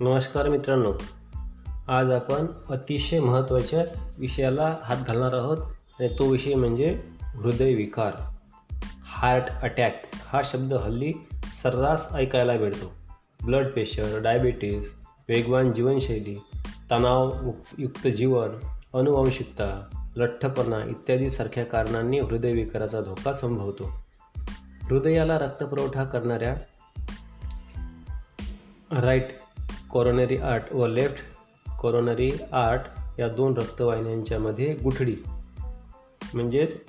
नमस्कार मित्रांनो. आज आपण अतिशय महत्त्वाच्या विषयाला हात घालणार आहोत आणि तो विषय म्हणजे हृदयविकार हार्ट अटॅक हा शब्द हल्ली सर्रास ऐकायला मिळतो. ब्लड प्रेशर डायबिटीस वेगवान जीवनशैली तणावयुक्त जीवन अनुवांशिकता लठ्ठपणा इत्यादीसारख्या कारणांनी हृदयविकाराचा धोका संभवतो. हृदयाला रक्तपुरवठा करणाऱ्या राईट कोरोनरी आर्ट व लेफ्ट कोरोनरी आर्ट या दोन रक्तवाहिन्यांच्यामध्ये गुठळी. म्हणजेच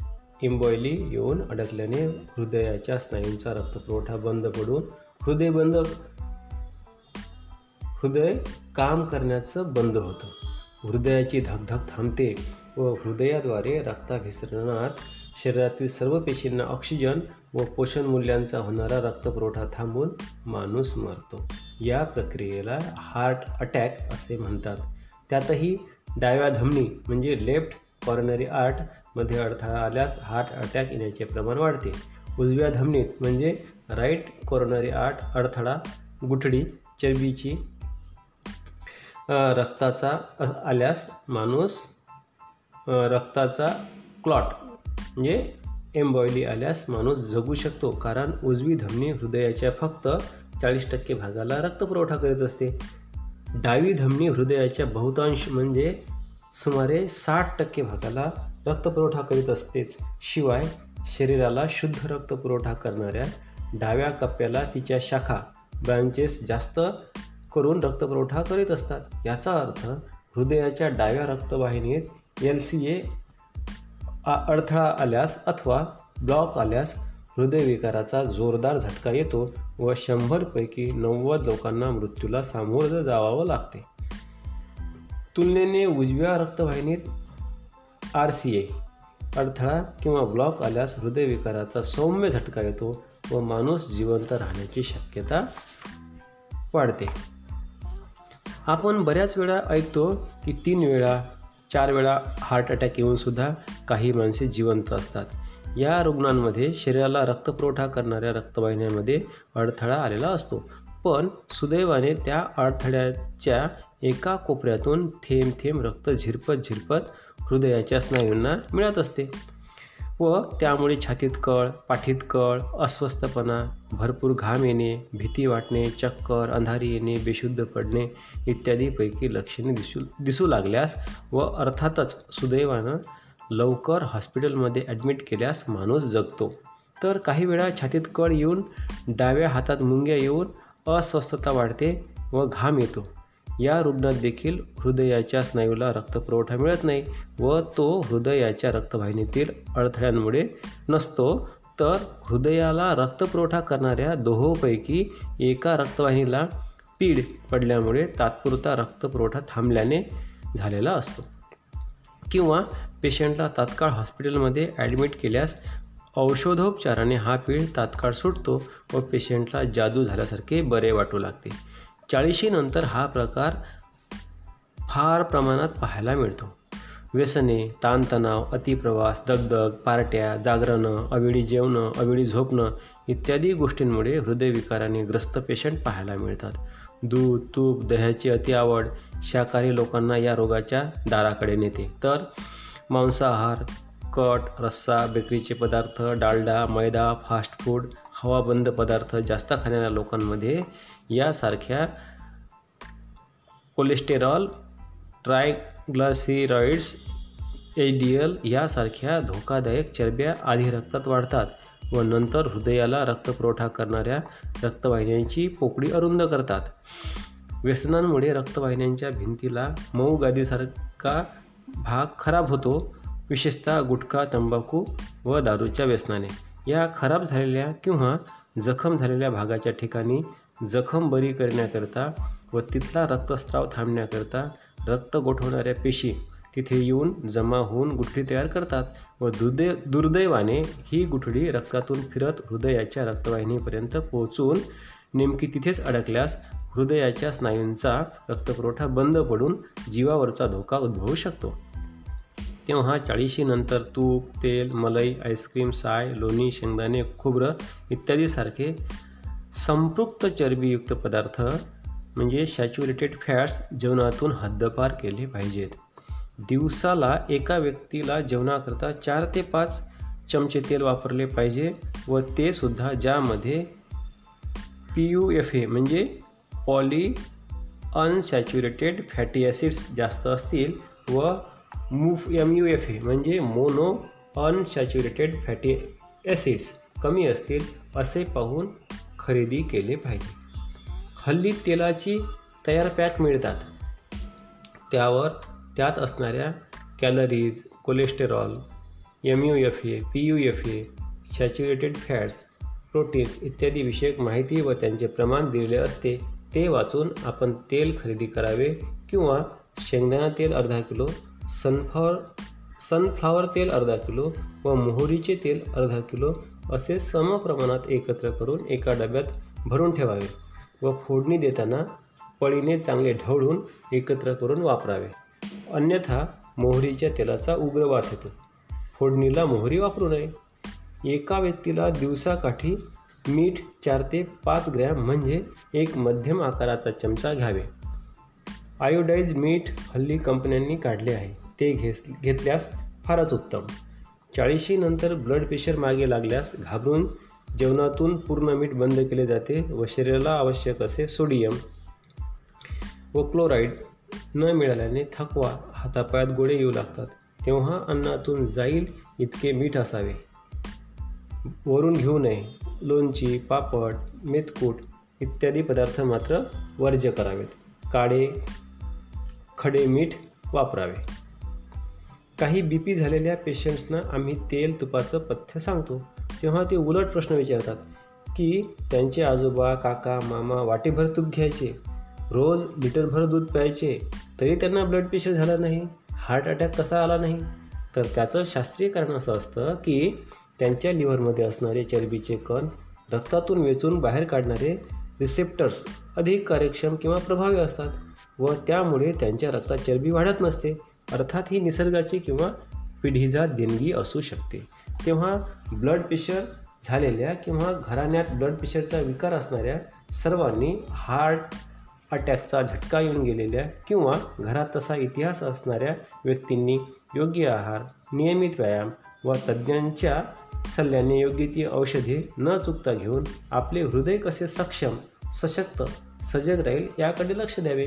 इम्बॉयली येऊन अडकल्याने हृदयाच्या स्नायूंचा रक्तपुरवठा बंद पडून हृदय बंद हृदय काम करण्याचं बंद होतं. हृदयाची धकधक थांबते व हृदयाद्वारे रक्ताभिसरणात शरीरातील सर्व पेशींना ऑक्सिजन व पोषण मूल्यांचा होणारा रक्तपुरवठा थांबून माणूस मरतो. या प्रक्रियेला हार्ट अटॅक असे म्हणतात. त्यातही डाव्या धमनी म्हणजे लेफ्ट कॉर्नरी आर्टमध्ये अडथळा आल्यास हार्ट अटॅक येण्याचे प्रमाण वाढते. उजव्या धमनीत म्हणजे राईट कॉर्नरी आर्ट अडथळा गुठडी चरबीची रक्ताचा आल्यास माणूस रक्ताचा क्लॉट म्हणजे एम्बॉयली आल्यास माणूस जगू शकतो कारण उजवी धमनी हृदयाच्या फक्त चाळीस टक्के भागाला रक्तपुरवठा करीत असते. डावी धमनी हृदयाच्या बहुतांश म्हणजे सुमारे साठ टक्के भागाला रक्तपुरवठा करीत असतेच. शिवाय शरीराला शुद्ध रक्तपुरवठा करणाऱ्या डाव्या कप्प्याला तिच्या शाखा ब्रांचेस जास्त करून रक्तपुरवठा करीत असतात. याचा अर्थ हृदयाच्या डाव्या रक्तवाहिनीत एल सी ए अडथळा आल्यास अथवा ब्लॉक आल्यास हृदयविकाराचा जोरदार झटका येतो व शंभरपैकी नव्वद लोकांना मृत्यूला सामोरं जावावं लागते. तुलनेने उजव्या रक्तवाहिनीत आर सी ए अडथळा किंवा ब्लॉक आल्यास हृदयविकाराचा सौम्य झटका येतो व माणूस जिवंत राहण्याची शक्यता वाढते. आपण बऱ्याच वेळा ऐकतो की तीन वेळा चार वेळा हार्ट अटॅक येऊनसुद्धा काही माणसे जिवंत असतात. या रुग्णांमध्ये शरीराला रक्तपुरवठा करणाऱ्या रक्तवाहिन्यामध्ये अडथळा आलेला असतो. पण सुदैवाने त्या अडथळ्याच्या एका कोपऱ्यातून थेंब थेंब रक्त झिरपत झिरपत हृदयाच्या स्नायूंना मिळत असते. व त्यामुळे छातीत कळ पाठीत कळ अस्वस्थपणा भरपूर घाम येणे भीती वाटणे चक्कर अंधारी येणे बेशुद्ध पडणे इत्यादीपैकी लक्षणे दिसू दिसू लागल्यास व अर्थातच सुदैवानं लवकर हॉस्पिटलमध्ये ॲडमिट केल्यास माणूस जगतो. तर काही वेळा छातीत कळ येऊन डाव्या हातात मुंग्या येऊन अस्वस्थता वाढते व घाम येतो. या रुग्णात देखील हृदयाच्या स्नायूला रक्तपुरवठा मिळत नाही व तो हृदयाच्या रक्तवाहिनीतील अडथळ्यांमुळे नसतो. तर हृदयाला रक्तपुरवठा करणाऱ्या दोहोपैकी एका रक्तवाहिनीला पीड पडल्यामुळे तात्पुरता रक्तपुरवठा थांबल्याने झालेला असतो. किंवा पेशंटला तात्काळ हॉस्पिटलमध्ये ॲडमिट केल्यास औषधोपचाराने हा पीड तात्काळ सुटतो व पेशंटला जादू झाल्यासारखे बरे वाटू लागते. चाळीशीनंतर हा प्रकार फार प्रमाणात पाहायला मिळतो. व्यसने ताणतणाव अतिप्रवास दगदग पार्ट्या जागरणं अवेळी जेवणं अवेळी झोपणं इत्यादी गोष्टींमुळे हृदयविकाराने ग्रस्त पेशंट पाहायला मिळतात. दूध तूप दह्याची अति आवड शाकाहारी लोकांना या रोगाच्या दाराकडे नेते. तर मांसाहार कट रस्सा बेकरीचे पदार्थ डालडा मैदा फास्ट फूड हवाबंद पदार्थ जास्त खाणाऱ्या लोकांमध्ये यासारख्या cholesterol triglycerides H D L यासारख्या धोकादायक चरब्या आधी रक्तात वाढतात व नंतर हृदयाला रक्तपुरवठा करणाऱ्या रक्तवाहिन्यांची पोकळी अरुंद करतात. व्यसनांमुळे रक्तवाहिन्यांच्या भिंतीला मऊ गादीसारखा भाग खराब होतो विशेषतः गुटखा तंबाखू व दारूच्या व्यसनाने. या खराब झालेल्या किंवा जखम झालेल्या भागाच्या ठिकाणी जखम बरी करण्याकरता व तिथला रक्तस्राव थांबण्याकरता रक्त गोठवणाऱ्या पेशी तिथे येऊन जमा होऊन गुठळी तयार करतात व दुर्दै दुर्दैवाने ही गुठळी रक्तातून फिरत हृदयाच्या रक्तवाहिनीपर्यंत पोहोचून नेमकी तिथेच अडकल्यास हृदयाच्या स्नायूंचा रक्तपुरवठा बंद पडून जीवावरचा धोका उद्भवू शकतो. तेव्हा चाळीशीनंतर तूप तेल मलई आईस्क्रीम साय लोणी शेंगदाणे खोबरं इत्यादीसारखे संपृक्त चरबीयुक्त पदार्थ म्हणजे सॅच्युरेटेड फॅट्स जेवणातून हद्दपार केले पाहिजेत. दिवसाला एका व्यक्तीला जेवणाकरता चार ते पाच चमचे तेल वापरले पाहिजे व ते सुद्धा ज्यामध्ये पी यू एफ ए म्हणजे पॉली अनसॅच्युरेटेड फॅटी ॲसिड्स जास्त असतील व MUFA M U F A म्हणजे मोनो अनसॅच्युरेटेड फॅटी ॲसिड्स कमी असतील असे पाहून खरेदी केले पाहिजे. हल्ली तेलाची तयार पॅक मिळतात. त्यावर त्यात असणाऱ्या calories cholesterol M U F A P U F A saturated fats proteins इत्यादी विषयक माहिती व त्यांचे प्रमाण दिलेले असते ते वाचून आपण तेल खरेदी करावे किंवा शेंगदाणा तेल अर्धा किलो सनफ्लॉवर सनफ्लॉवर तेल अर्धा किलो व मोहरीचे तेल अर्धा किलो असे सम प्रमाणात एकत्र करून एका डब्यात भरून ठेवावे व फोडणी देताना पळीने चांगले ढवळून एकत्र करून वापरावे. अन्यथा मोहरीच्या तेलाचा उग्र वास येतो. फोडणीला मोहरी वापरू नये. एका व्यक्तीला दिवसाकाठी मीठ चार ते पाच ग्रॅम म्हणजे एक मध्यम आकाराचा चमचा घ्यावे. आयोडाईज मीठ हल्ली कंपन्यांनी काढले आहे. ते घेस घेतल्यास फारच उत्तम. चाळीशीनंतर ब्लड प्रेशर मागे लागल्यास घाबरून जेवणातून पूर्ण मीठ बंद केले जाते व शरीराला आवश्यक असे सोडियम व क्लोराईड न मिळाल्याने थकवा हातापायात गोळे येऊ लागतात. तेव्हा अन्नातून जाईल इतके मीठ असावे. वरून घेऊ नये. लोणची पापड मेथकूट इत्यादी पदार्थ मात्र वर्ज्य करावेत. काळे खडे मीठ वापरावे. काही बी पी झालेल्या पेशंट्सना आम्ही तेल तुपाचं पथ्य सांगतो. तेव्हा ते उलट प्रश्न विचारतात की त्यांचे आजोबा काका मामा वाटेभर तूप घ्यायचे रोज लिटरभर दूध प्यायचे तरी त्यांना ब्लड प्रेशर झाला नाही हार्ट अटॅक कसा आला नाही? तर त्याचं शास्त्रीय कारण असं असतं की त्यांच्या लिव्हरमध्ये असणारे चरबीचे कण रक्तातून वेचून बाहेर काढणारे रिसेप्टर्स अधिक कार्यक्षम किंवा प्रभावी असतात. व त्यामुळे त्यांच्या रक्तात चरबी वाढत नसते. अर्थात ही निसर्गाची किंवा पिढीचा देणगी असू शकते. तेव्हा ब्लड प्रेशर झालेल्या किंवा घराण्यात ब्लड प्रेशरचा विकार असणाऱ्या सर्वांनी हार्ट अटॅकचा झटका येऊन गेलेल्या किंवा घरात तसा इतिहास असणाऱ्या व्यक्तींनी योग्य आहार नियमित व्यायाम व तज्ज्ञांच्या सल्ल्याने योग्य ती औषधे न चुकता घेऊन आपले हृदय कसे सक्षम सशक्त सजग राहील याकडे लक्ष द्यावे.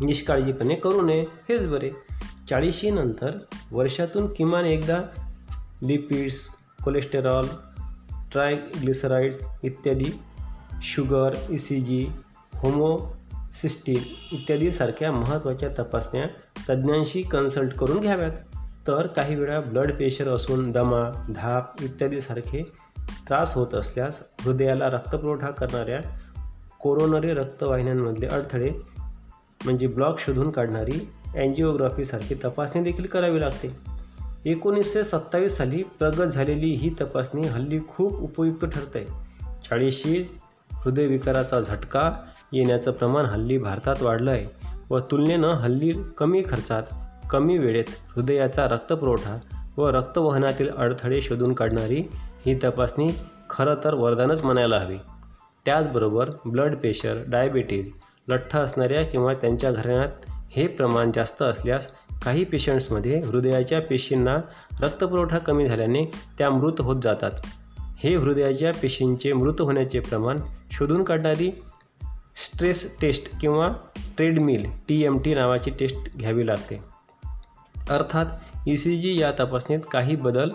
निष्काळजीपणे करू नये. हेच बरे. चाळीशीनंतर वर्षातून किमान एकदा लिपिड्स कोलेस्टेरॉल ट्रायग्लिसराइड्स इत्यादी sugar E C G homocysteine इत्यादीसारख्या महत्त्वाच्या तपासण्या तज्ज्ञांशी कन्सल्ट करून घ्याव्यात. तर काही वेळा ब्लड प्रेशर असून दमा धाप इत्यादीसारखे त्रास होत असल्यास हृदयाला रक्तपुरवठा करणाऱ्या कोरोनरी रक्तवाहिन्यांमधले अडथळे म्हणजे ब्लॉक शोधून काढणारी अँजिओग्राफीसारखी तपासणी देखील करावी लागते. एकोणीसशे सत्तावीस साली प्रगत झालेली ही तपासणी हल्ली खूप उपयुक्त ठरते चाळीशी हृदयविकाराचा झटका येण्याचं प्रमाण हल्ली भारतात वाढलं आहे व तुलनेनं हल्ली कमी खर्चात कमी वेळेत हृदयाचा रक्तपुरवठा व रक्तवहनातील अडथळे शोधून काढणारी ही तपासणी खरं तर वरदानच म्हणायला हवी. त्याचबरोबर ब्लड प्रेशर डायबिटीज लठ्ठ असणाऱ्या किंवा त्यांच्या घराण्यात हे प्रमाण जास्त असल्यास काही पेशंट्समध्ये हृदयाच्या पेशींना रक्तपुरवठा कमी झाल्याने त्या मृत होत जातात. हे हृदयाच्या पेशींचे मृत होण्याचे प्रमाण शोधून काढणारी स्ट्रेस टेस्ट किंवा ट्रेडमिल टी एम टी नावाची टेस्ट घ्यावी लागते. अर्थात ई सी जी या तपासणीत काही बदल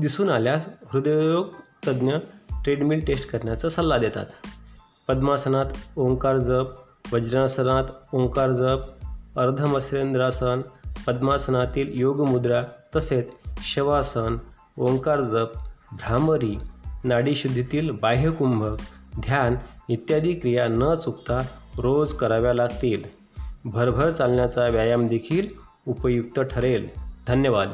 दिसून आल्यास हृदयरोग तज्ज्ञ ट्रेडमिल टेस्ट करण्याचा सल्ला देतात. पद्मासनात ओंकार जप वज्रासनात ओंकार जप अर्धमसेंद्रासन पद्मासनातील योगमुद्रा तसेच शवासन ओंकार जप भ्रामरी नाडीशुद्धीतील बाह्यकुंभक ध्यान इत्यादी क्रिया न चुकता रोज कराव्या लागतील. भरभर चालण्याचा व्यायाम देखील उपयुक्त ठरेल. धन्यवाद.